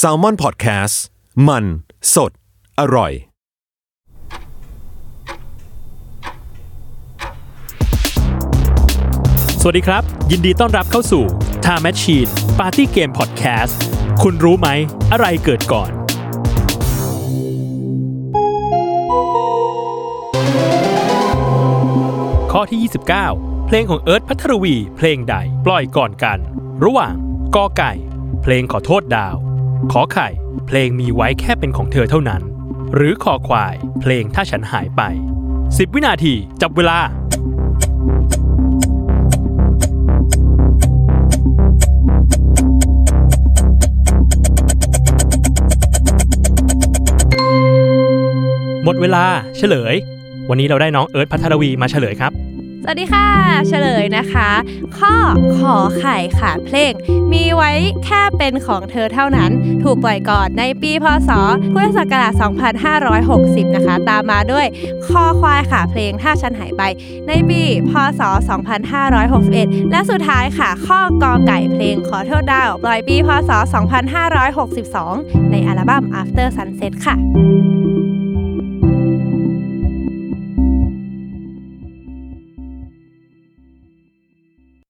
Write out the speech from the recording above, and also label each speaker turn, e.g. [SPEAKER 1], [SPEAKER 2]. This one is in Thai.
[SPEAKER 1] s a l ม o n PODCAST มัน สด อร่อย
[SPEAKER 2] สวัสดีครับ ยินดีต้อนรับเข้าสู่ Time Machine Party Game Podcast คุณรู้ไหม อะไรเกิดก่อน ข้อที่ 29 เพลงของเอิร์ธพัทรวี เพลงใด ปล่อยก่อนกัน ระหว่างกอไก่ เพลงขอโทษดาว ขอไข่ เพลงมีไว้แค่เป็นของเธอเท่านั้น หรือคอควาย เพลงถ้าฉันหายไป 10 วินาที จับเวลาหมดเวลาเฉลย วันนี้เราได้น้องเอิร์ธพัทรวีมาเฉลยครับ
[SPEAKER 3] สวัสดีค่ะ เฉลยนะคะ ข้อขอไข่ค่ะเพลง มีไว้แค่เป็นของเธอเท่านั้น ถูกปล่อยก่อนในปีพศ พุทธศักราช 2560 นะคะ ตามมาด้วยคอควายค่ะเพลงถ้าฉันหายไป ในปี พศ 2561 และสุดท้ายค่ะ ข้อกอไก่เพลงขอโทษดาว ปล่อยปี พศ 2562 ในอัลบั้ม After Sunset ค่ะ